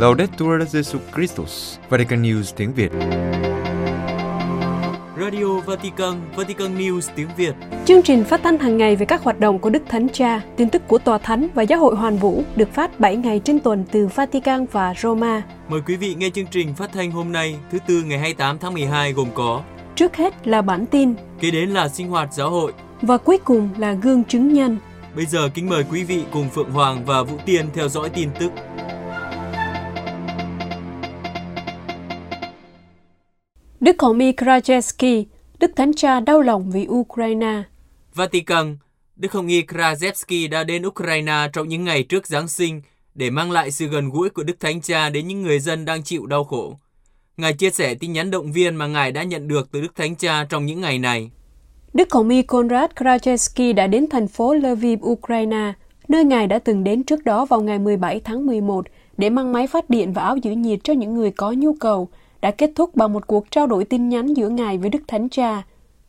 Laudetur Jesu Christus, Vatican News tiếng Việt. Radio Vatican, Vatican News tiếng Việt. Chương trình phát thanh hàng ngày về các hoạt động của Đức Thánh Cha, tin tức của Tòa Thánh và Giáo hội Hoàn Vũ được phát 7 ngày trên tuần từ Vatican và Roma. Mời quý vị nghe chương trình phát thanh hôm nay, thứ tư ngày 28 tháng 12 gồm có Trước hết là bản tin Kế đến là sinh hoạt giáo hội. và cuối cùng là gương chứng nhân. Bây giờ kính mời quý vị cùng Phượng Hoàng và Vũ Tiên theo dõi tin tức. Đức Hồng Y Krajewski, Đức Thánh Cha đau lòng vì Ukraine. Vatican, Đức Hồng Y Krajewski đã đến Ukraine trong những ngày trước Giáng sinh để mang lại sự gần gũi của Đức Thánh Cha đến những người dân đang chịu đau khổ. Ngài chia sẻ tin nhắn động viên mà Ngài đã nhận được từ Đức Thánh Cha trong những ngày này. Đức Hồng Y Konrad Krajewski đã đến thành phố Lviv, Ukraine, nơi Ngài đã từng đến trước đó vào ngày 17 tháng 11 để mang máy phát điện và áo giữ nhiệt cho những người có nhu cầu, đã kết thúc bằng một cuộc trao đổi tin nhắn giữa Ngài với Đức Thánh Cha.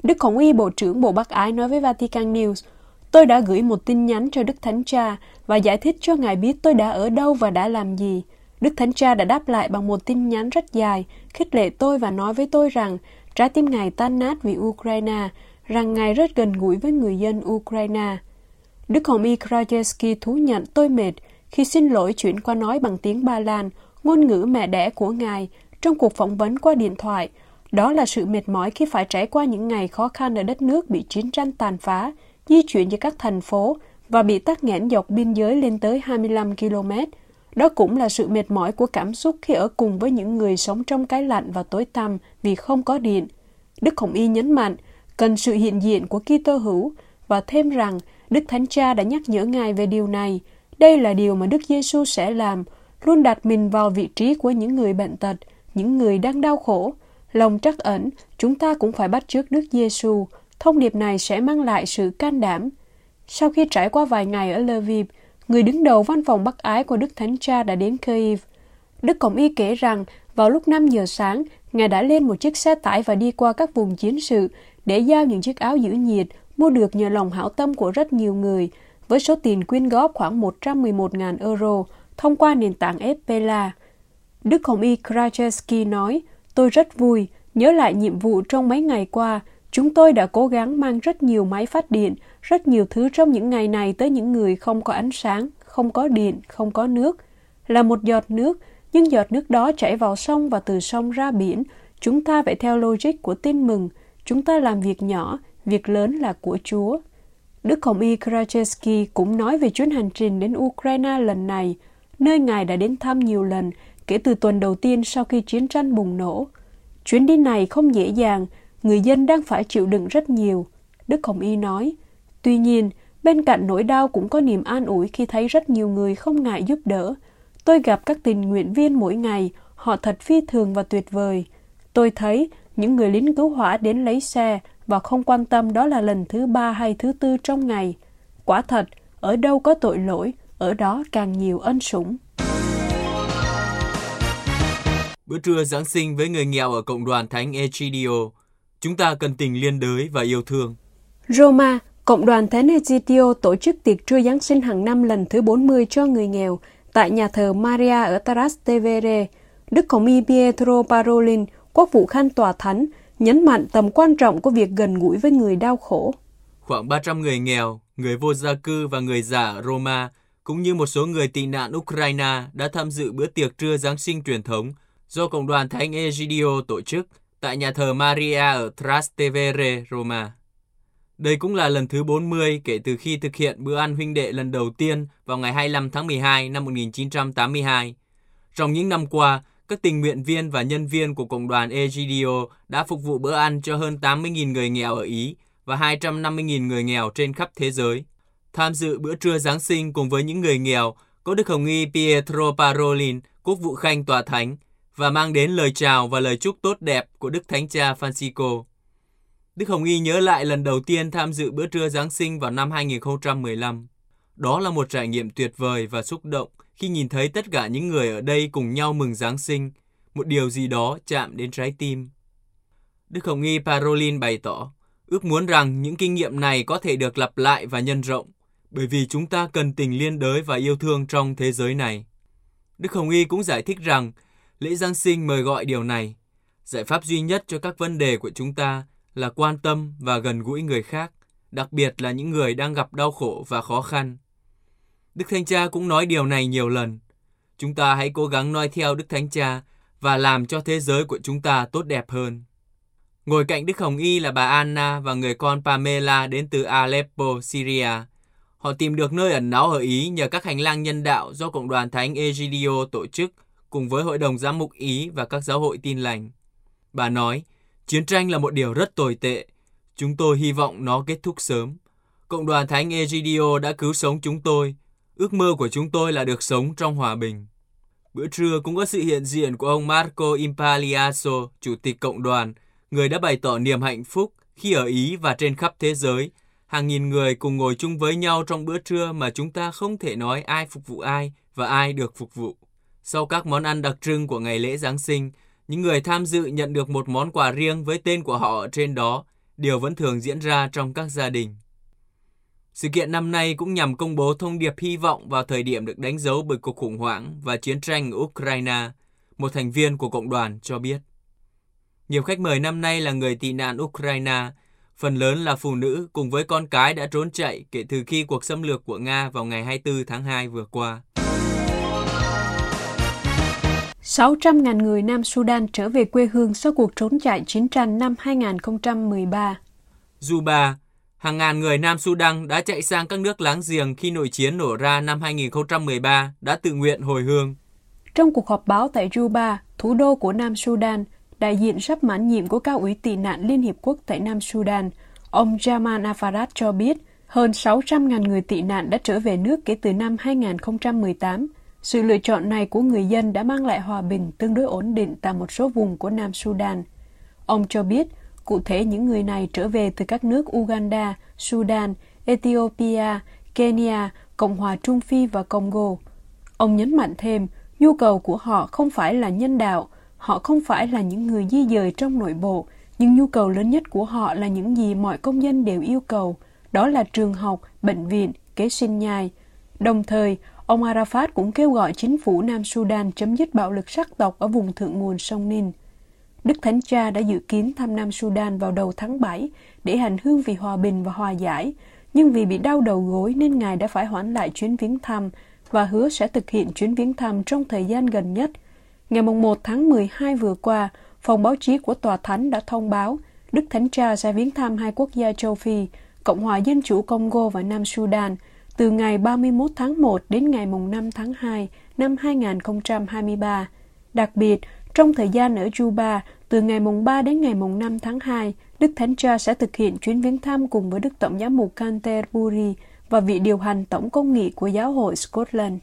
Đức Hồng Y Bộ trưởng Bộ bắc Ái nói với Vatican News, Tôi đã gửi một tin nhắn cho Đức Thánh Cha và giải thích cho Ngài biết tôi đã ở đâu và đã làm gì. Đức Thánh Cha đã đáp lại bằng một tin nhắn rất dài, khích lệ tôi và nói với tôi rằng trái tim Ngài tan nát vì Ukraine, rằng Ngài rất gần gũi với người dân Ukraine. Đức Hồng Y Krajewski thú nhận tôi mệt khi xin lỗi chuyển qua nói bằng tiếng Ba Lan, ngôn ngữ mẹ đẻ của Ngài, trong cuộc phỏng vấn qua điện thoại. Đó là sự mệt mỏi khi phải trải qua những ngày khó khăn ở đất nước bị chiến tranh tàn phá, di chuyển giữa các thành phố và bị tắc nghẽn dọc biên giới lên tới 25 km. Đó cũng là sự mệt mỏi của cảm xúc khi ở cùng với những người sống trong cái lạnh và tối tăm vì không có điện. Đức Hồng Y nhấn mạnh, cần sự hiện diện của Kitô hữu và thêm rằng Đức Thánh Cha đã nhắc nhở Ngài về điều này. Đây là điều mà Đức Giêsu sẽ làm, luôn đặt mình vào vị trí của những người bệnh tật, những người đang đau khổ. Lòng trắc ẩn, chúng ta cũng phải bắt chước Đức Giêsu. Thông điệp này sẽ mang lại sự can đảm. Sau khi trải qua vài ngày ở Lviv, người đứng đầu văn phòng Bắc Ái của Đức Thánh Cha đã đến Kyiv. Đức Cộng y kể rằng vào lúc 5 giờ sáng, Ngài đã lên một chiếc xe tải và đi qua các vùng chiến sự để giao những chiếc áo giữ nhiệt mua được nhờ lòng hảo tâm của rất nhiều người, với số tiền quyên góp khoảng 111.000 euro thông qua nền tảng Epela. Đức Hồng Y Krajewski nói, tôi rất vui, nhớ lại nhiệm vụ trong mấy ngày qua, chúng tôi đã cố gắng mang rất nhiều máy phát điện, rất nhiều thứ trong những ngày này tới những người không có ánh sáng, không có điện, không có nước. Là một giọt nước, nhưng giọt nước đó chảy vào sông và từ sông ra biển, chúng ta phải theo logic của tin mừng, chúng ta làm việc nhỏ, việc lớn là của Chúa. Đức Hồng Y Krajewski cũng nói về chuyến hành trình đến Ukraine lần này, nơi Ngài đã đến thăm nhiều lần kể từ tuần đầu tiên sau khi chiến tranh bùng nổ. Chuyến đi này không dễ dàng, người dân đang phải chịu đựng rất nhiều. Đức Hồng Y nói, tuy nhiên, bên cạnh nỗi đau cũng có niềm an ủi khi thấy rất nhiều người không ngại giúp đỡ. Tôi gặp các tình nguyện viên mỗi ngày, họ thật phi thường và tuyệt vời. Tôi thấy những người lính cứu hỏa đến lấy xe và không quan tâm đó là lần thứ ba hay thứ tư trong ngày. Quả thật, ở đâu có tội lỗi, ở đó càng nhiều ân sủng. Bữa trưa Giáng sinh với người nghèo ở cộng đoàn Thánh Egidio. Chúng ta cần tình liên đới và yêu thương. Roma, Cộng đoàn Thánh Egidio tổ chức tiệc trưa Giáng sinh hàng năm lần thứ 40 cho người nghèo tại nhà thờ Maria ở Trastevere. Đức Hồng Y Pietro Parolin, quốc vụ khanh tòa thánh, nhấn mạnh tầm quan trọng của việc gần gũi với người đau khổ. Khoảng 300 người nghèo, người vô gia cư và người già ở Roma, cũng như một số người tị nạn Ukraine đã tham dự bữa tiệc trưa Giáng sinh truyền thống do Cộng đoàn Thánh Egidio tổ chức tại nhà thờ Maria ở Trastevere, Roma. Đây cũng là lần thứ 40 kể từ khi thực hiện bữa ăn huynh đệ lần đầu tiên vào ngày 25 tháng 12 năm 1982. Trong những năm qua, các tình nguyện viên và nhân viên của Cộng đoàn Egidio đã phục vụ bữa ăn cho hơn 80.000 người nghèo ở Ý và 250.000 người nghèo trên khắp thế giới. Tham dự bữa trưa Giáng sinh cùng với những người nghèo có Đức Hồng Y Pietro Parolin, quốc vụ khanh tòa thánh, và mang đến lời chào và lời chúc tốt đẹp của Đức Thánh Cha Francisco. Đức Hồng Y nhớ lại lần đầu tiên tham dự bữa trưa Giáng sinh vào năm 2015. Đó là một trải nghiệm tuyệt vời và xúc động khi nhìn thấy tất cả những người ở đây cùng nhau mừng Giáng sinh, một điều gì đó chạm đến trái tim. Đức Hồng Y Parolin bày tỏ, ước muốn rằng những kinh nghiệm này có thể được lặp lại và nhân rộng, bởi vì chúng ta cần tình liên đới và yêu thương trong thế giới này. Đức Hồng Y cũng giải thích rằng lễ Giáng sinh mời gọi điều này. Giải pháp duy nhất cho các vấn đề của chúng ta là quan tâm và gần gũi người khác, đặc biệt là những người đang gặp đau khổ và khó khăn. Đức Thánh Cha cũng nói điều này nhiều lần. Chúng ta hãy cố gắng noi theo Đức Thánh Cha và làm cho thế giới của chúng ta tốt đẹp hơn. Ngồi cạnh Đức Hồng Y là bà Anna và người con Pamela đến từ Aleppo, Syria. Họ tìm được nơi ẩn náu ở Ý nhờ các hành lang nhân đạo do Cộng đoàn Thánh Egidio tổ chức cùng với Hội đồng Giám mục Ý và các giáo hội tin lành. Bà nói, chiến tranh là một điều rất tồi tệ. Chúng tôi hy vọng nó kết thúc sớm. Cộng đoàn Thánh Egidio đã cứu sống chúng tôi. Ước mơ của chúng tôi là được sống trong hòa bình. Bữa trưa cũng có sự hiện diện của ông Marco Impaliaso, Chủ tịch Cộng đoàn, người đã bày tỏ niềm hạnh phúc khi ở Ý và trên khắp thế giới. Hàng nghìn người cùng ngồi chung với nhau trong bữa trưa mà chúng ta không thể nói ai phục vụ ai và ai được phục vụ. Sau các món ăn đặc trưng của ngày lễ Giáng sinh, những người tham dự nhận được một món quà riêng với tên của họ ở trên đó, điều vẫn thường diễn ra trong các gia đình. Sự kiện năm nay cũng nhằm công bố thông điệp hy vọng vào thời điểm được đánh dấu bởi cuộc khủng hoảng và chiến tranh ở Ukraine, một thành viên của cộng đoàn cho biết. Nhiều khách mời năm nay là người tị nạn Ukraine, phần lớn là phụ nữ cùng với con cái đã trốn chạy kể từ khi cuộc xâm lược của Nga vào ngày 24 tháng 2 vừa qua. 600.000 người Nam Sudan trở về quê hương sau cuộc trốn chạy chiến tranh năm 2013. Juba, hàng ngàn người Nam Sudan đã chạy sang các nước láng giềng khi nội chiến nổ ra năm 2013 đã tự nguyện hồi hương. Trong cuộc họp báo tại Juba, thủ đô của Nam Sudan, đại diện sắp mãn nhiệm của cao ủy tị nạn Liên Hiệp Quốc tại Nam Sudan, ông Jamal Afarat cho biết hơn 600.000 người tị nạn đã trở về nước kể từ năm 2018. Sự lựa chọn này của người dân đã mang lại hòa bình tương đối ổn định tại một số vùng của Nam Sudan. Ông cho biết, cụ thể những người này trở về từ các nước Uganda, Sudan, Ethiopia, Kenya, Cộng hòa Trung Phi và Congo. Ông nhấn mạnh thêm, nhu cầu của họ không phải là nhân đạo, Họ không phải là những người di dời trong nội bộ, nhưng nhu cầu lớn nhất của họ là những gì mọi công dân đều yêu cầu, đó là trường học, bệnh viện, kế sinh nhai. Đồng thời, ông Arafat cũng kêu gọi chính phủ Nam Sudan chấm dứt bạo lực sắc tộc ở vùng thượng nguồn sông Nin. Đức Thánh Cha đã dự kiến thăm Nam Sudan vào đầu tháng 7 để hành hương vì hòa bình và hòa giải, nhưng vì bị đau đầu gối nên Ngài đã phải hoãn lại chuyến viếng thăm và hứa sẽ thực hiện chuyến viếng thăm trong thời gian gần nhất – Ngày 1 tháng 12 vừa qua, phòng báo chí của Tòa Thánh đã thông báo Đức Thánh Cha sẽ viếng thăm hai quốc gia châu Phi, Cộng hòa Dân chủ Congo và Nam Sudan từ ngày 31 tháng 1 đến ngày 5 tháng 2 năm 2023. Đặc biệt, trong thời gian ở Juba, từ ngày mùng 3 đến ngày mùng 5 tháng 2, Đức Thánh Cha sẽ thực hiện chuyến viếng thăm cùng với Đức Tổng giám mục Canterbury và vị điều hành tổng công nghị của giáo hội Scotland.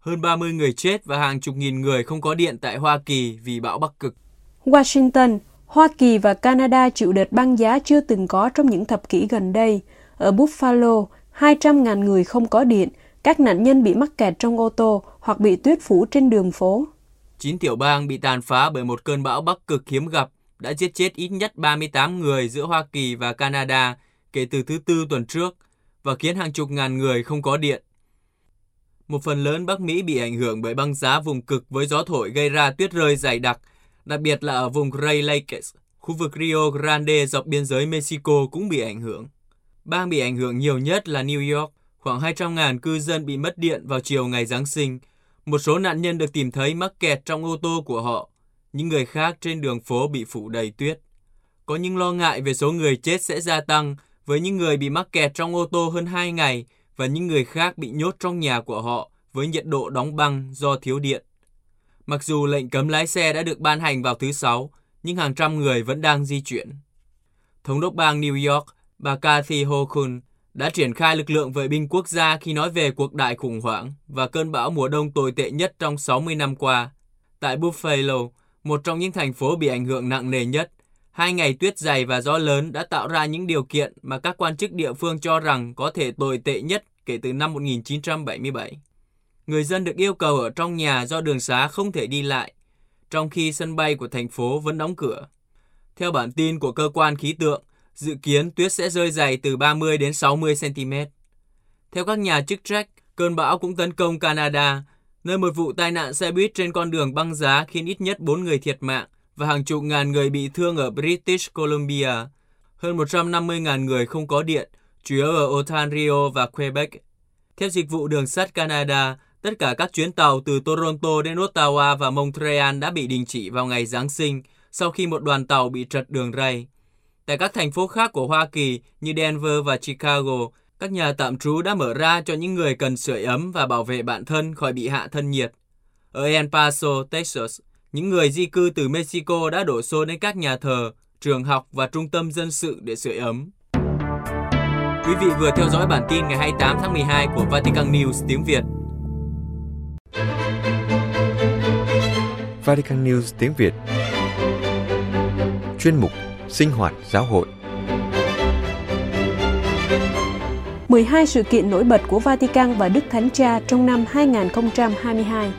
Hơn 30 người chết và hàng chục nghìn người không có điện tại Hoa Kỳ vì bão Bắc Cực. Washington, Hoa Kỳ và Canada chịu đợt băng giá chưa từng có trong những thập kỷ gần đây. Ở Buffalo, 200.000 người không có điện, các nạn nhân bị mắc kẹt trong ô tô hoặc bị tuyết phủ trên đường phố. Chín tiểu bang bị tàn phá bởi một cơn bão Bắc Cực hiếm gặp đã giết chết ít nhất 38 người giữa Hoa Kỳ và Canada kể từ thứ Tư tuần trước và khiến hàng chục ngàn người không có điện. Một phần lớn Bắc Mỹ bị ảnh hưởng bởi băng giá vùng cực với gió thổi gây ra tuyết rơi dày đặc, đặc biệt là ở vùng Great Lakes, khu vực Rio Grande dọc biên giới Mexico cũng bị ảnh hưởng. Bang bị ảnh hưởng nhiều nhất là New York, khoảng 200.000 cư dân bị mất điện vào chiều ngày Giáng sinh. Một số nạn nhân được tìm thấy mắc kẹt trong ô tô của họ, những người khác trên đường phố bị phủ đầy tuyết. Có những lo ngại về số người chết sẽ gia tăng với những người bị mắc kẹt trong ô tô hơn 2 ngày và những người khác bị nhốt trong nhà của họ với nhiệt độ đóng băng do thiếu điện. Mặc dù lệnh cấm lái xe đã được ban hành vào thứ Sáu, nhưng hàng trăm người vẫn đang di chuyển. Thống đốc bang New York, bà Kathy Hochul, đã triển khai lực lượng vệ binh quốc gia khi nói về cuộc đại khủng hoảng và cơn bão mùa đông tồi tệ nhất trong 60 năm qua. Tại Buffalo, một trong những thành phố bị ảnh hưởng nặng nề nhất, hai ngày tuyết dày và gió lớn đã tạo ra những điều kiện mà các quan chức địa phương cho rằng có thể tồi tệ nhất kể từ năm 1977. Người dân được yêu cầu ở trong nhà do đường xá không thể đi lại, trong khi sân bay của thành phố vẫn đóng cửa. Theo bản tin của cơ quan khí tượng, dự kiến tuyết sẽ rơi dày từ 30 đến 60 cm. Theo các nhà chức trách, Cơn bão cũng tấn công Canada, nơi một vụ tai nạn xe buýt trên con đường băng giá khiến ít nhất 4 người thiệt mạng và hàng chục ngàn người bị thương ở British Columbia. Hơn 150.000 người không có điện, chủ yếu ở Ontario và Quebec. Theo dịch vụ đường sắt Canada, tất cả các chuyến tàu từ Toronto đến Ottawa và Montreal đã bị đình chỉ vào ngày Giáng sinh sau khi một đoàn tàu bị trật đường ray. Tại các thành phố khác của Hoa Kỳ như Denver và Chicago, các nhà tạm trú đã mở ra cho những người cần sưởi ấm và bảo vệ bản thân khỏi bị hạ thân nhiệt. Ở El Paso, Texas, những người di cư từ Mexico đã đổ xô đến các nhà thờ, trường học và trung tâm dân sự để sưởi ấm. Quý vị vừa theo dõi bản tin ngày 28 tháng 12 của Vatican News tiếng Việt. Vatican News tiếng Việt Chuyên mục Sinh hoạt giáo hội 12 sự kiện nổi bật của Vatican và Đức Thánh Cha trong năm 2022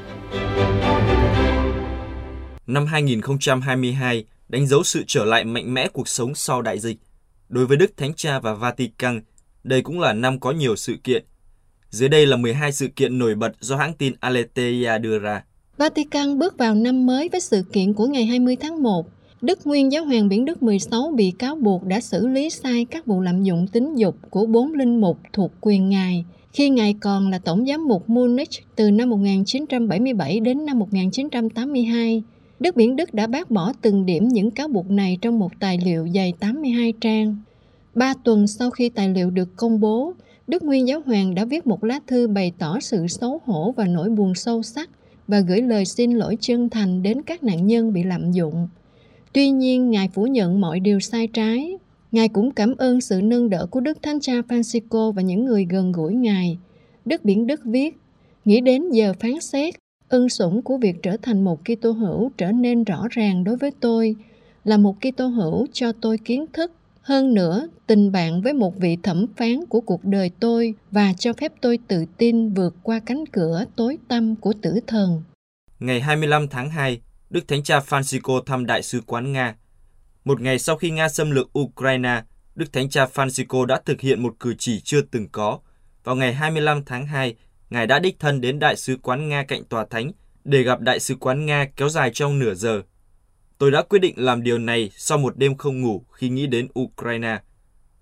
Năm 2022 đánh dấu sự trở lại mạnh mẽ cuộc sống sau đại dịch. Đối với Đức Thánh Cha và Vatican, đây cũng là năm có nhiều sự kiện. Dưới đây là 12 sự kiện nổi bật do hãng tin Aletheia đưa ra. Vatican bước vào năm mới với sự kiện của ngày 20 tháng 1. Đức Nguyên Giáo hoàng Biển Đức 16 bị cáo buộc đã xử lý sai các vụ lạm dụng tính dục của bốn linh mục thuộc quyền ngài khi ngài còn là tổng giám mục Munich từ năm 1977 đến năm 1982. Đức Biển Đức đã bác bỏ từng điểm những cáo buộc này trong một tài liệu dày 82 trang. Ba tuần sau khi tài liệu được công bố, Đức Nguyên Giáo Hoàng đã viết một lá thư bày tỏ sự xấu hổ và nỗi buồn sâu sắc và gửi lời xin lỗi chân thành đến các nạn nhân bị lạm dụng. Tuy nhiên, Ngài phủ nhận mọi điều sai trái. Ngài cũng cảm ơn sự nâng đỡ của Đức Thánh Cha Francisco và những người gần gũi Ngài. Đức Biển Đức viết, nghĩ đến giờ phán xét, ân sủng của việc trở thành một Kitô hữu trở nên rõ ràng đối với tôi là một Kitô hữu cho tôi kiến thức hơn nữa tình bạn với một vị thẩm phán của cuộc đời tôi và cho phép tôi tự tin vượt qua cánh cửa tối tăm của tử thần. Ngày 25 tháng 2, Đức Thánh Cha Francisco thăm Đại sứ quán Nga. Một ngày sau khi Nga xâm lược Ukraine, Đức Thánh Cha Francisco đã thực hiện một cử chỉ chưa từng có. Vào ngày 25 tháng 2, Ngài đã đích thân đến Đại sứ quán Nga cạnh Tòa Thánh để gặp Đại sứ quán Nga kéo dài trong nửa giờ. Tôi đã quyết định làm điều này sau một đêm không ngủ khi nghĩ đến Ukraine.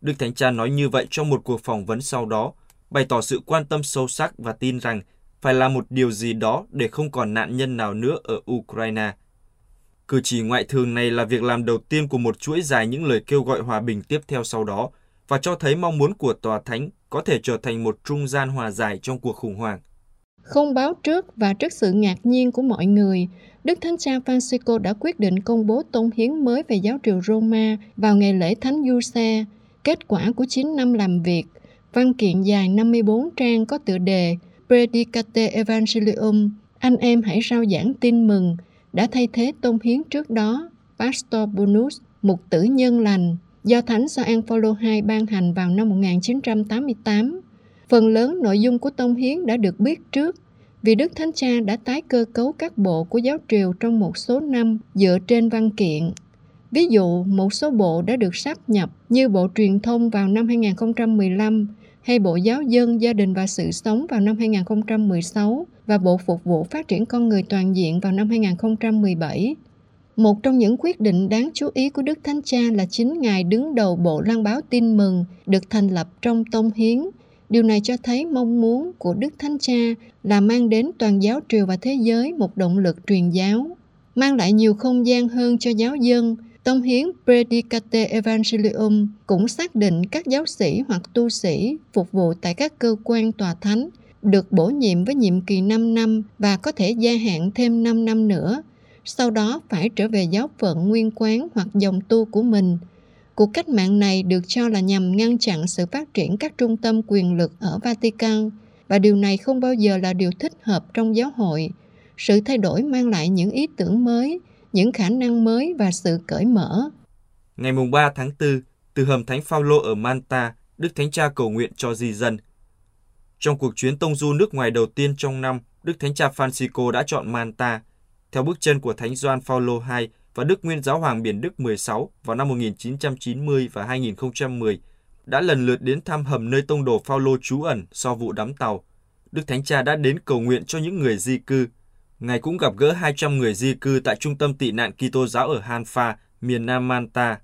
Đức Thánh Cha nói như vậy trong một cuộc phỏng vấn sau đó, bày tỏ sự quan tâm sâu sắc và tin rằng phải làm một điều gì đó để không còn nạn nhân nào nữa ở Ukraine. Cử chỉ ngoại thường này là việc làm đầu tiên của một chuỗi dài những lời kêu gọi hòa bình tiếp theo sau đó và cho thấy mong muốn của Tòa Thánh có thể trở thành một trung gian hòa giải trong cuộc khủng hoảng. Không báo trước và trước sự ngạc nhiên của mọi người, Đức Thánh Cha Francisco đã quyết định công bố tôn hiến mới về giáo triều Roma vào ngày lễ Thánh Giuse, kết quả của 9 năm làm việc. Văn kiện dài 54 trang có tựa đề Predicate Evangelium, anh em hãy rao giảng tin mừng, đã thay thế tôn hiến trước đó, Pastor Bonus, mục tử nhân lành, do Thánh Gioan Phaolô II ban hành vào năm 1988. Phần lớn nội dung của tôn hiến đã được biết trước vì Đức Thánh Cha đã tái cơ cấu các bộ của giáo triều trong một số năm dựa trên văn kiện. Ví dụ, một số bộ đã được sáp nhập như Bộ Truyền thông vào năm 2015 hay Bộ Giáo dân, Gia đình và Sự sống vào năm 2016 và Bộ Phục vụ Phát triển Con người Toàn diện vào năm 2017. Một trong những quyết định đáng chú ý của Đức Thánh Cha là chính Ngài đứng đầu Bộ Lan báo tin mừng được thành lập trong Tông Hiến. Điều này cho thấy mong muốn của Đức Thánh Cha là mang đến toàn giáo triều và thế giới một động lực truyền giáo, mang lại nhiều không gian hơn cho giáo dân. Tông hiến Predicate Evangelium cũng xác định các giáo sĩ hoặc tu sĩ phục vụ tại các cơ quan tòa thánh được bổ nhiệm với nhiệm kỳ 5 năm và có thể gia hạn thêm 5 năm nữa, sau đó phải trở về giáo phận nguyên quán hoặc dòng tu của mình. Cuộc cách mạng này được cho là nhằm ngăn chặn sự phát triển các trung tâm quyền lực ở Vatican và điều này không bao giờ là điều thích hợp trong giáo hội. Sự thay đổi mang lại những ý tưởng mới, những khả năng mới và sự cởi mở. Ngày 3 tháng 4, từ hầm Thánh Phaolô ở Manta, Đức Thánh Cha cầu nguyện cho di dân. Trong cuộc chuyến tông du nước ngoài đầu tiên trong năm, Đức Thánh Cha Francisco đã chọn Manta, theo bước chân của Thánh Gioan Phaolô II và Đức Nguyên Giáo hoàng Biển Đức 16 vào năm 1990 và 2010, đã lần lượt đến thăm hầm nơi tông đồ Phaolô trú ẩn sau vụ đắm tàu. Đức Thánh Cha đã đến cầu nguyện cho những người di cư. Ngài cũng gặp gỡ 200 người di cư tại trung tâm tị nạn Kitô giáo ở Hanfa, miền Nam Manta.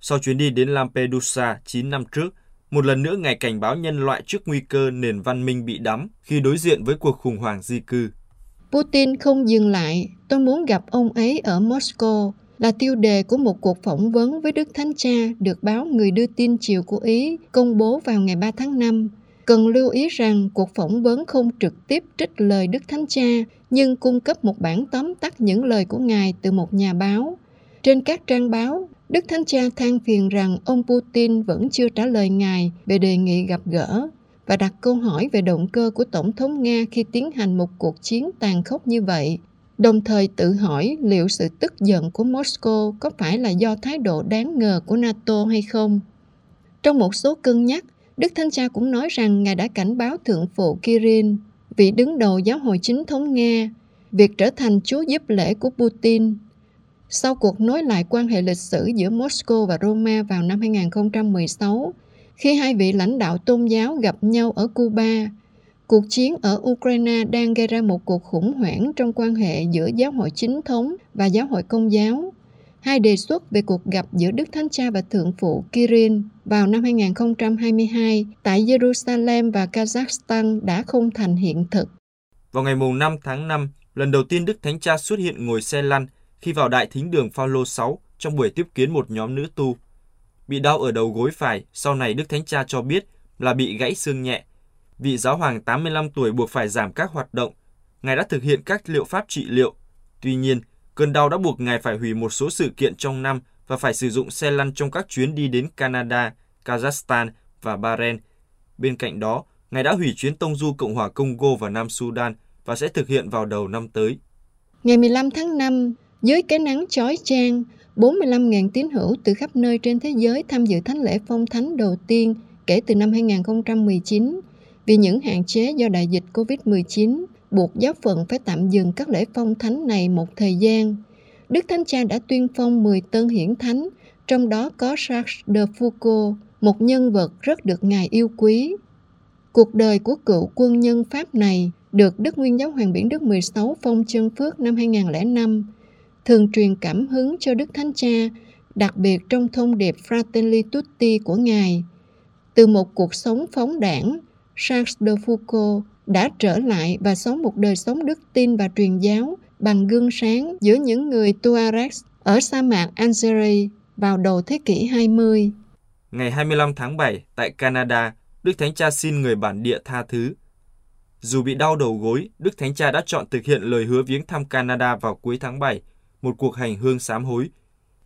Sau chuyến đi đến Lampedusa 9 năm trước, một lần nữa Ngài cảnh báo nhân loại trước nguy cơ nền văn minh bị đắm khi đối diện với cuộc khủng hoảng di cư. Putin không dừng lại, tôi muốn gặp ông ấy ở Moscow là tiêu đề của một cuộc phỏng vấn với Đức Thánh Cha được báo Người đưa tin chiều của Ý công bố vào ngày 3 tháng 5. Cần lưu ý rằng cuộc phỏng vấn không trực tiếp trích lời Đức Thánh Cha, nhưng cung cấp một bản tóm tắt những lời của Ngài từ một nhà báo. Trên các trang báo, Đức Thánh Cha than phiền rằng ông Putin vẫn chưa trả lời Ngài về đề nghị gặp gỡ và đặt câu hỏi về động cơ của Tổng thống Nga khi tiến hành một cuộc chiến tàn khốc như vậy đồng thời tự hỏi liệu sự tức giận của Moscow có phải là do thái độ đáng ngờ của NATO hay không. Trong một số cân nhắc, Đức Thánh Cha cũng nói rằng Ngài đã cảnh báo Thượng phụ Kirin, vị đứng đầu giáo hội chính thống Nga, việc trở thành chúa giúp lễ của Putin. Sau cuộc nối lại quan hệ lịch sử giữa Moscow và Roma vào năm 2016, khi hai vị lãnh đạo tôn giáo gặp nhau ở Cuba, Cuộc chiến ở Ukraine đang gây ra một cuộc khủng hoảng trong quan hệ giữa giáo hội chính thống và giáo hội công giáo. Hai đề xuất về cuộc gặp giữa Đức Thánh Cha và Thượng phụ Kirin vào năm 2022 tại Jerusalem và Kazakhstan đã không thành hiện thực. Vào ngày 5 tháng 5, lần đầu tiên Đức Thánh Cha xuất hiện ngồi xe lăn khi vào Đại Thính đường Phaolô 6 trong buổi tiếp kiến một nhóm nữ tu. Bị đau ở đầu gối phải, sau này Đức Thánh Cha cho biết là bị gãy xương nhẹ vị giáo hoàng 85 tuổi buộc phải giảm các hoạt động. Ngài đã thực hiện các liệu pháp trị liệu. Tuy nhiên, cơn đau đã buộc Ngài phải hủy một số sự kiện trong năm và phải sử dụng xe lăn trong các chuyến đi đến Canada, Kazakhstan và Bahrain. Bên cạnh đó, Ngài đã hủy chuyến tông du Cộng hòa Congo và Nam Sudan và sẽ thực hiện vào đầu năm tới. Ngày 15 tháng 5, dưới cái nắng chói chang, 45.000 tín hữu từ khắp nơi trên thế giới tham dự thánh lễ phong thánh đầu tiên kể từ năm 2019 vì những hạn chế do đại dịch COVID-19 buộc giáo phận phải tạm dừng các lễ phong thánh này một thời gian. Đức Thánh Cha đã tuyên phong 10 tân hiển thánh, trong đó có Charles de Foucault, một nhân vật rất được Ngài yêu quý. Cuộc đời của cựu quân nhân Pháp này được Đức Nguyên Giáo Hoàng Biển Đức 16 phong chân phước năm 2005, thường truyền cảm hứng cho Đức Thánh Cha, đặc biệt trong thông điệp Fratelli Tutti của Ngài. Từ một cuộc sống phóng đảng, Charles de Foucault đã trở lại và sống một đời sống đức tin và truyền giáo bằng gương sáng giữa những người Tuareg ở sa mạc Algeria vào đầu thế kỷ 20. Ngày 25 tháng 7 tại Canada, Đức Thánh Cha xin người bản địa tha thứ. Dù bị đau đầu gối, Đức Thánh Cha đã chọn thực hiện lời hứa viếng thăm Canada vào cuối tháng 7, một cuộc hành hương sám hối.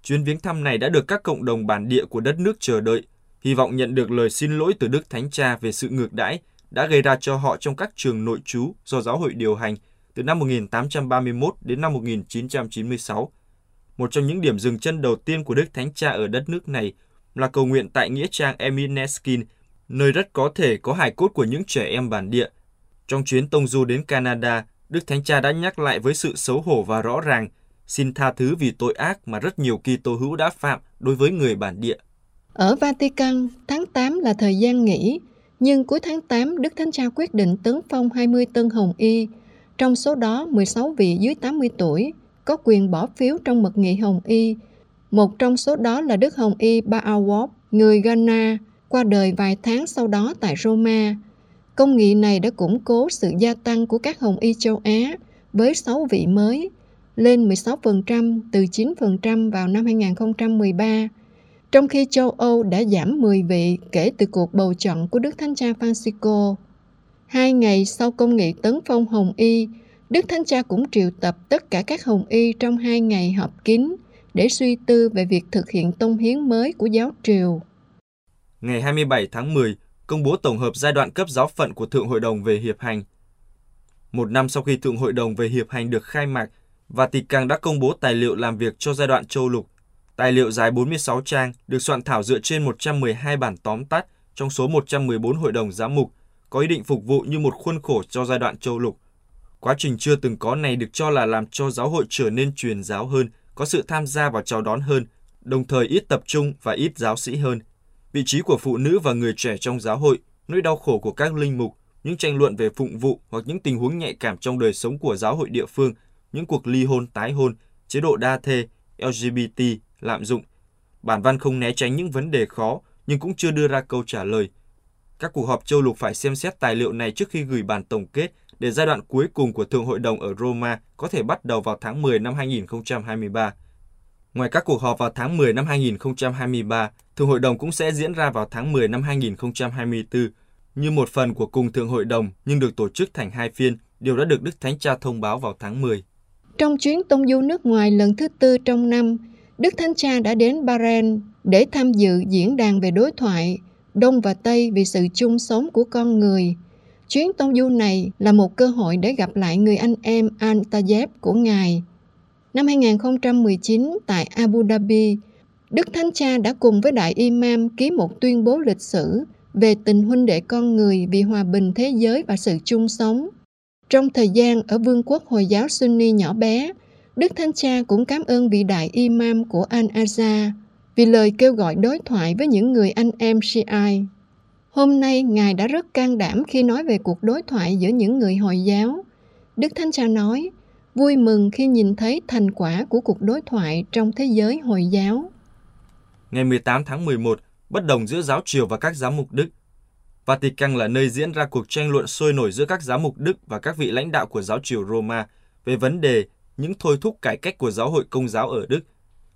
Chuyến viếng thăm này đã được các cộng đồng bản địa của đất nước chờ đợi hy vọng nhận được lời xin lỗi từ Đức Thánh Cha về sự ngược đãi đã gây ra cho họ trong các trường nội trú do giáo hội điều hành từ năm 1831 đến năm 1996. Một trong những điểm dừng chân đầu tiên của Đức Thánh Cha ở đất nước này là cầu nguyện tại Nghĩa trang Emineskin, nơi rất có thể có hài cốt của những trẻ em bản địa. Trong chuyến tông du đến Canada, Đức Thánh Cha đã nhắc lại với sự xấu hổ và rõ ràng, xin tha thứ vì tội ác mà rất nhiều Kitô hữu đã phạm đối với người bản địa. Ở Vatican, tháng 8 là thời gian nghỉ, nhưng cuối tháng 8, Đức Thánh Cha quyết định tấn phong 20 tân hồng y. Trong số đó, 16 vị dưới 80 tuổi có quyền bỏ phiếu trong mật nghị hồng y. Một trong số đó là Đức Hồng Y Baawop, người Ghana, qua đời vài tháng sau đó tại Roma. Công nghị này đã củng cố sự gia tăng của các hồng y châu Á với 6 vị mới, lên 16% từ 9% vào năm 2013 trong khi châu Âu đã giảm 10 vị kể từ cuộc bầu chọn của Đức Thánh Cha Francisco. Hai ngày sau công nghị tấn phong Hồng Y, Đức Thánh Cha cũng triệu tập tất cả các Hồng Y trong hai ngày họp kín để suy tư về việc thực hiện tông hiến mới của giáo triều. Ngày 27 tháng 10, công bố tổng hợp giai đoạn cấp giáo phận của Thượng Hội đồng về Hiệp hành. Một năm sau khi Thượng Hội đồng về Hiệp hành được khai mạc, Vatican đã công bố tài liệu làm việc cho giai đoạn châu lục Tài liệu dài 46 trang được soạn thảo dựa trên 112 bản tóm tắt trong số 114 hội đồng giám mục, có ý định phục vụ như một khuôn khổ cho giai đoạn châu lục. Quá trình chưa từng có này được cho là làm cho giáo hội trở nên truyền giáo hơn, có sự tham gia và chào đón hơn, đồng thời ít tập trung và ít giáo sĩ hơn. Vị trí của phụ nữ và người trẻ trong giáo hội, nỗi đau khổ của các linh mục, những tranh luận về phụng vụ hoặc những tình huống nhạy cảm trong đời sống của giáo hội địa phương, những cuộc ly hôn, tái hôn, chế độ đa thê, LGBT, lạm dụng. Bản văn không né tránh những vấn đề khó nhưng cũng chưa đưa ra câu trả lời. Các cuộc họp châu lục phải xem xét tài liệu này trước khi gửi bản tổng kết để giai đoạn cuối cùng của Thượng Hội đồng ở Roma có thể bắt đầu vào tháng 10 năm 2023. Ngoài các cuộc họp vào tháng 10 năm 2023, Thượng Hội đồng cũng sẽ diễn ra vào tháng 10 năm 2024 như một phần của cùng Thượng Hội đồng nhưng được tổ chức thành hai phiên, điều đã được Đức Thánh Cha thông báo vào tháng 10. Trong chuyến tông du nước ngoài lần thứ tư trong năm, Đức Thánh Cha đã đến Bahrain để tham dự diễn đàn về đối thoại Đông và Tây vì sự chung sống của con người. Chuyến tông du này là một cơ hội để gặp lại người anh em Al-Tayeb của Ngài. Năm 2019 tại Abu Dhabi, Đức Thánh Cha đã cùng với Đại Imam ký một tuyên bố lịch sử về tình huynh đệ con người vì hòa bình thế giới và sự chung sống. Trong thời gian ở Vương quốc Hồi giáo Sunni nhỏ bé, Đức Thánh Cha cũng cảm ơn vị đại imam của Al-Azhar vì lời kêu gọi đối thoại với những người anh em Shiite. Hôm nay, Ngài đã rất can đảm khi nói về cuộc đối thoại giữa những người Hồi giáo. Đức Thánh Cha nói, vui mừng khi nhìn thấy thành quả của cuộc đối thoại trong thế giới Hồi giáo. Ngày 18 tháng 11, bất đồng giữa giáo triều và các giám mục Đức. Vatican là nơi diễn ra cuộc tranh luận sôi nổi giữa các giám mục Đức và các vị lãnh đạo của giáo triều Roma về vấn đề những thôi thúc cải cách của giáo hội công giáo ở Đức.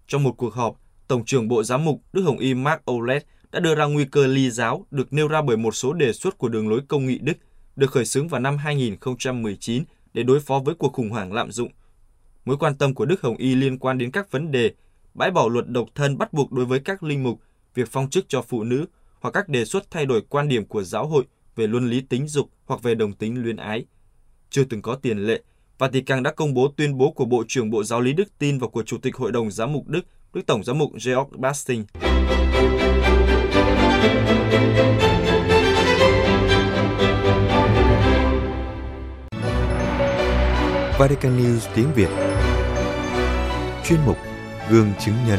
Trong một cuộc họp, Tổng trưởng Bộ Giám mục Đức Hồng Y Mark Olet đã đưa ra nguy cơ ly giáo được nêu ra bởi một số đề xuất của đường lối công nghị Đức được khởi xướng vào năm 2019 để đối phó với cuộc khủng hoảng lạm dụng. Mối quan tâm của Đức Hồng Y liên quan đến các vấn đề bãi bỏ luật độc thân bắt buộc đối với các linh mục, việc phong chức cho phụ nữ hoặc các đề xuất thay đổi quan điểm của giáo hội về luân lý tính dục hoặc về đồng tính luyến ái. Chưa từng có tiền lệ, Vatican đã công bố tuyên bố của Bộ trưởng Bộ Giáo lý Đức tin và của Chủ tịch Hội đồng Giám mục Đức, Đức Tổng Giám mục Georg Basting. Vatican News tiếng Việt. Chuyên mục Gương chứng nhân.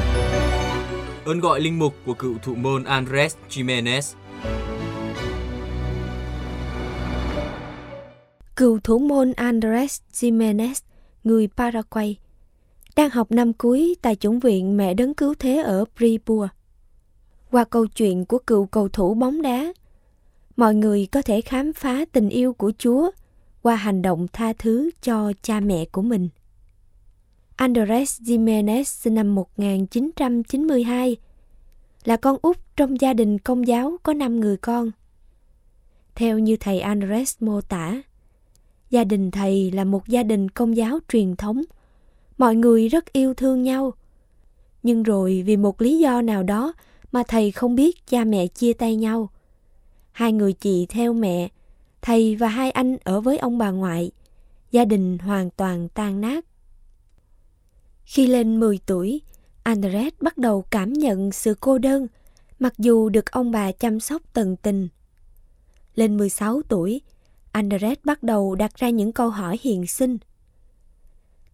Ơn gọi linh mục của cựu thụ môn Andres Jimenez Cựu thủ môn Andres Jimenez, người Paraguay, đang học năm cuối tại chủng viện Mẹ Đấng Cứu Thế ở Pripua. Qua câu chuyện của cựu cầu thủ bóng đá, mọi người có thể khám phá tình yêu của Chúa qua hành động tha thứ cho cha mẹ của mình. Andres Jimenez sinh năm 1992, là con út trong gia đình công giáo có 5 người con. Theo như thầy Andres mô tả, gia đình thầy là một gia đình công giáo truyền thống. Mọi người rất yêu thương nhau. Nhưng rồi vì một lý do nào đó mà thầy không biết cha mẹ chia tay nhau. Hai người chị theo mẹ, thầy và hai anh ở với ông bà ngoại. Gia đình hoàn toàn tan nát. Khi lên 10 tuổi, Andres bắt đầu cảm nhận sự cô đơn, mặc dù được ông bà chăm sóc tận tình. Lên 16 tuổi, Andres bắt đầu đặt ra những câu hỏi hiền sinh.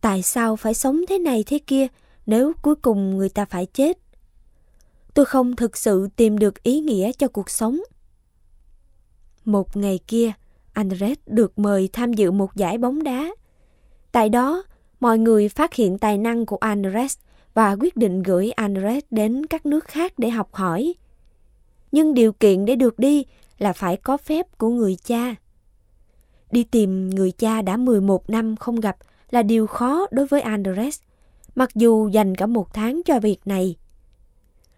Tại sao phải sống thế này thế kia nếu cuối cùng người ta phải chết? Tôi không thực sự tìm được ý nghĩa cho cuộc sống. Một ngày kia, Andres được mời tham dự một giải bóng đá. Tại đó, mọi người phát hiện tài năng của Andres và quyết định gửi Andres đến các nước khác để học hỏi. Nhưng điều kiện để được đi là phải có phép của người cha. Đi tìm người cha đã 11 năm không gặp là điều khó đối với Andres, mặc dù dành cả một tháng cho việc này.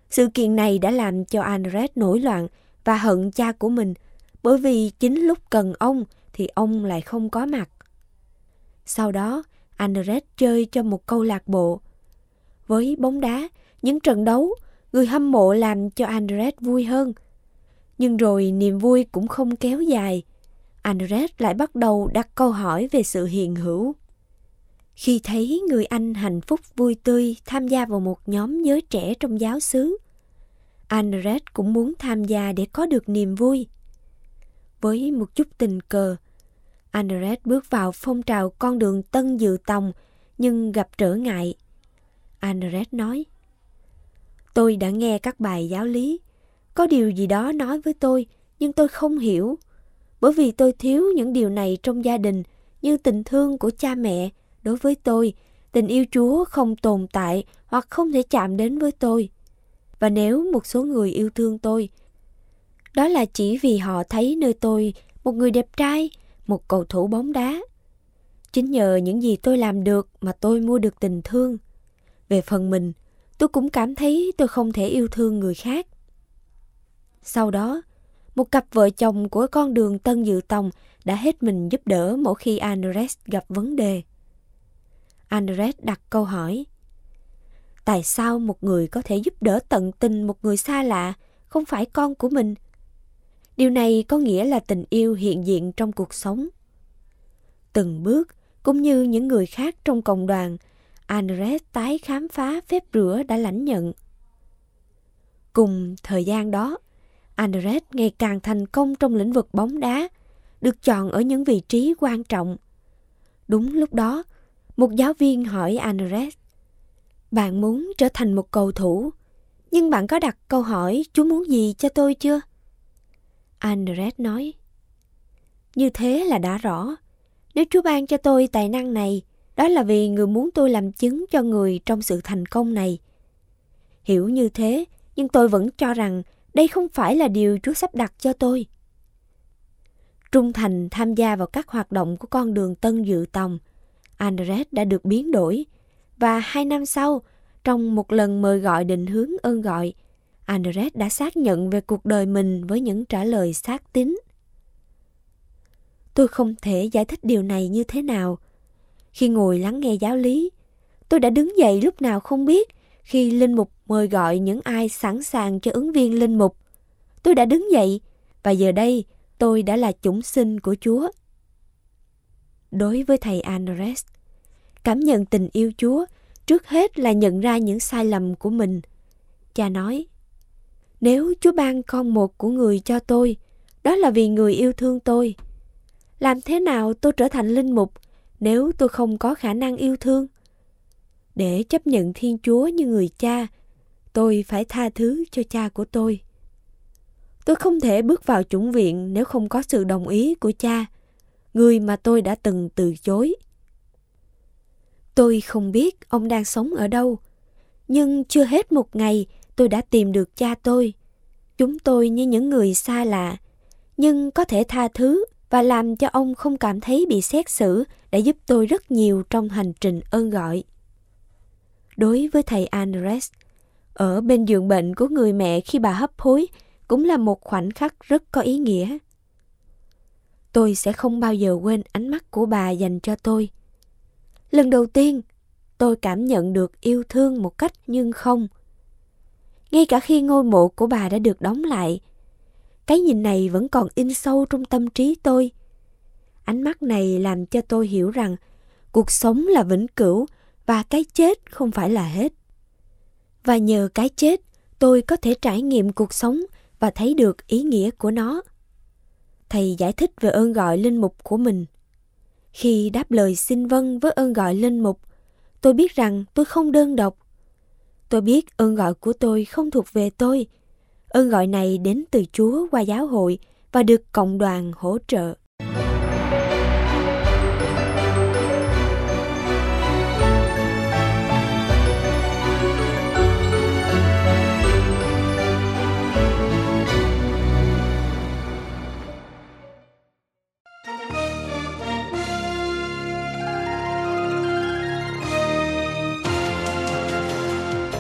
Sự kiện này đã làm cho Andres nổi loạn và hận cha của mình bởi vì chính lúc cần ông thì ông lại không có mặt. Sau đó, Andres chơi cho một câu lạc bộ. Với bóng đá, những trận đấu, người hâm mộ làm cho Andres vui hơn. Nhưng rồi niềm vui cũng không kéo dài. Andres lại bắt đầu đặt câu hỏi về sự hiện hữu. Khi thấy người Anh hạnh phúc vui tươi tham gia vào một nhóm giới trẻ trong giáo xứ, Andres cũng muốn tham gia để có được niềm vui. Với một chút tình cờ, Andres bước vào phong trào con đường Tân Dự Tòng nhưng gặp trở ngại. Andres nói, Tôi đã nghe các bài giáo lý, có điều gì đó nói với tôi nhưng tôi không hiểu bởi vì tôi thiếu những điều này trong gia đình như tình thương của cha mẹ đối với tôi, tình yêu chúa không tồn tại hoặc không thể chạm đến với tôi. Và nếu một số người yêu thương tôi, đó là chỉ vì họ thấy nơi tôi một người đẹp trai, một cầu thủ bóng đá. Chính nhờ những gì tôi làm được mà tôi mua được tình thương. Về phần mình, tôi cũng cảm thấy tôi không thể yêu thương người khác. Sau đó một cặp vợ chồng của con đường Tân Dự Tông đã hết mình giúp đỡ mỗi khi Andres gặp vấn đề. Andres đặt câu hỏi. Tại sao một người có thể giúp đỡ tận tình một người xa lạ, không phải con của mình? Điều này có nghĩa là tình yêu hiện diện trong cuộc sống. Từng bước, cũng như những người khác trong cộng đoàn, Andres tái khám phá phép rửa đã lãnh nhận. Cùng thời gian đó, Andres ngày càng thành công trong lĩnh vực bóng đá, được chọn ở những vị trí quan trọng. Đúng lúc đó, một giáo viên hỏi Andres, bạn muốn trở thành một cầu thủ, nhưng bạn có đặt câu hỏi Chúa muốn gì cho tôi chưa? Andres nói, như thế là đã rõ. Nếu Chúa ban cho tôi tài năng này, đó là vì người muốn tôi làm chứng cho người trong sự thành công này. Hiểu như thế, nhưng tôi vẫn cho rằng đây không phải là điều Chúa sắp đặt cho tôi. Trung thành tham gia vào các hoạt động của con đường Tân Dự Tòng, Andres đã được biến đổi và hai năm sau, trong một lần mời gọi định hướng ơn gọi, Andres đã xác nhận về cuộc đời mình với những trả lời xác tín. Tôi không thể giải thích điều này như thế nào. Khi ngồi lắng nghe giáo lý, tôi đã đứng dậy lúc nào không biết khi linh mục mời gọi những ai sẵn sàng cho ứng viên linh mục. Tôi đã đứng dậy và giờ đây tôi đã là chủng sinh của Chúa. Đối với thầy Andres, cảm nhận tình yêu Chúa trước hết là nhận ra những sai lầm của mình. Cha nói, nếu Chúa ban con một của người cho tôi, đó là vì người yêu thương tôi. Làm thế nào tôi trở thành linh mục nếu tôi không có khả năng yêu thương? Để chấp nhận Thiên Chúa như người cha, tôi phải tha thứ cho cha của tôi. Tôi không thể bước vào chủng viện nếu không có sự đồng ý của cha, người mà tôi đã từng từ chối. Tôi không biết ông đang sống ở đâu, nhưng chưa hết một ngày tôi đã tìm được cha tôi. Chúng tôi như những người xa lạ, nhưng có thể tha thứ và làm cho ông không cảm thấy bị xét xử đã giúp tôi rất nhiều trong hành trình ơn gọi. Đối với thầy Andres, ở bên giường bệnh của người mẹ khi bà hấp hối cũng là một khoảnh khắc rất có ý nghĩa. Tôi sẽ không bao giờ quên ánh mắt của bà dành cho tôi. Lần đầu tiên, tôi cảm nhận được yêu thương một cách nhưng không. Ngay cả khi ngôi mộ của bà đã được đóng lại, cái nhìn này vẫn còn in sâu trong tâm trí tôi. Ánh mắt này làm cho tôi hiểu rằng cuộc sống là vĩnh cửu và cái chết không phải là hết. Và nhờ cái chết, tôi có thể trải nghiệm cuộc sống và thấy được ý nghĩa của nó. Thầy giải thích về ơn gọi linh mục của mình. Khi đáp lời xin vâng với ơn gọi linh mục, tôi biết rằng tôi không đơn độc. Tôi biết ơn gọi của tôi không thuộc về tôi. Ơn gọi này đến từ Chúa qua giáo hội và được cộng đoàn hỗ trợ.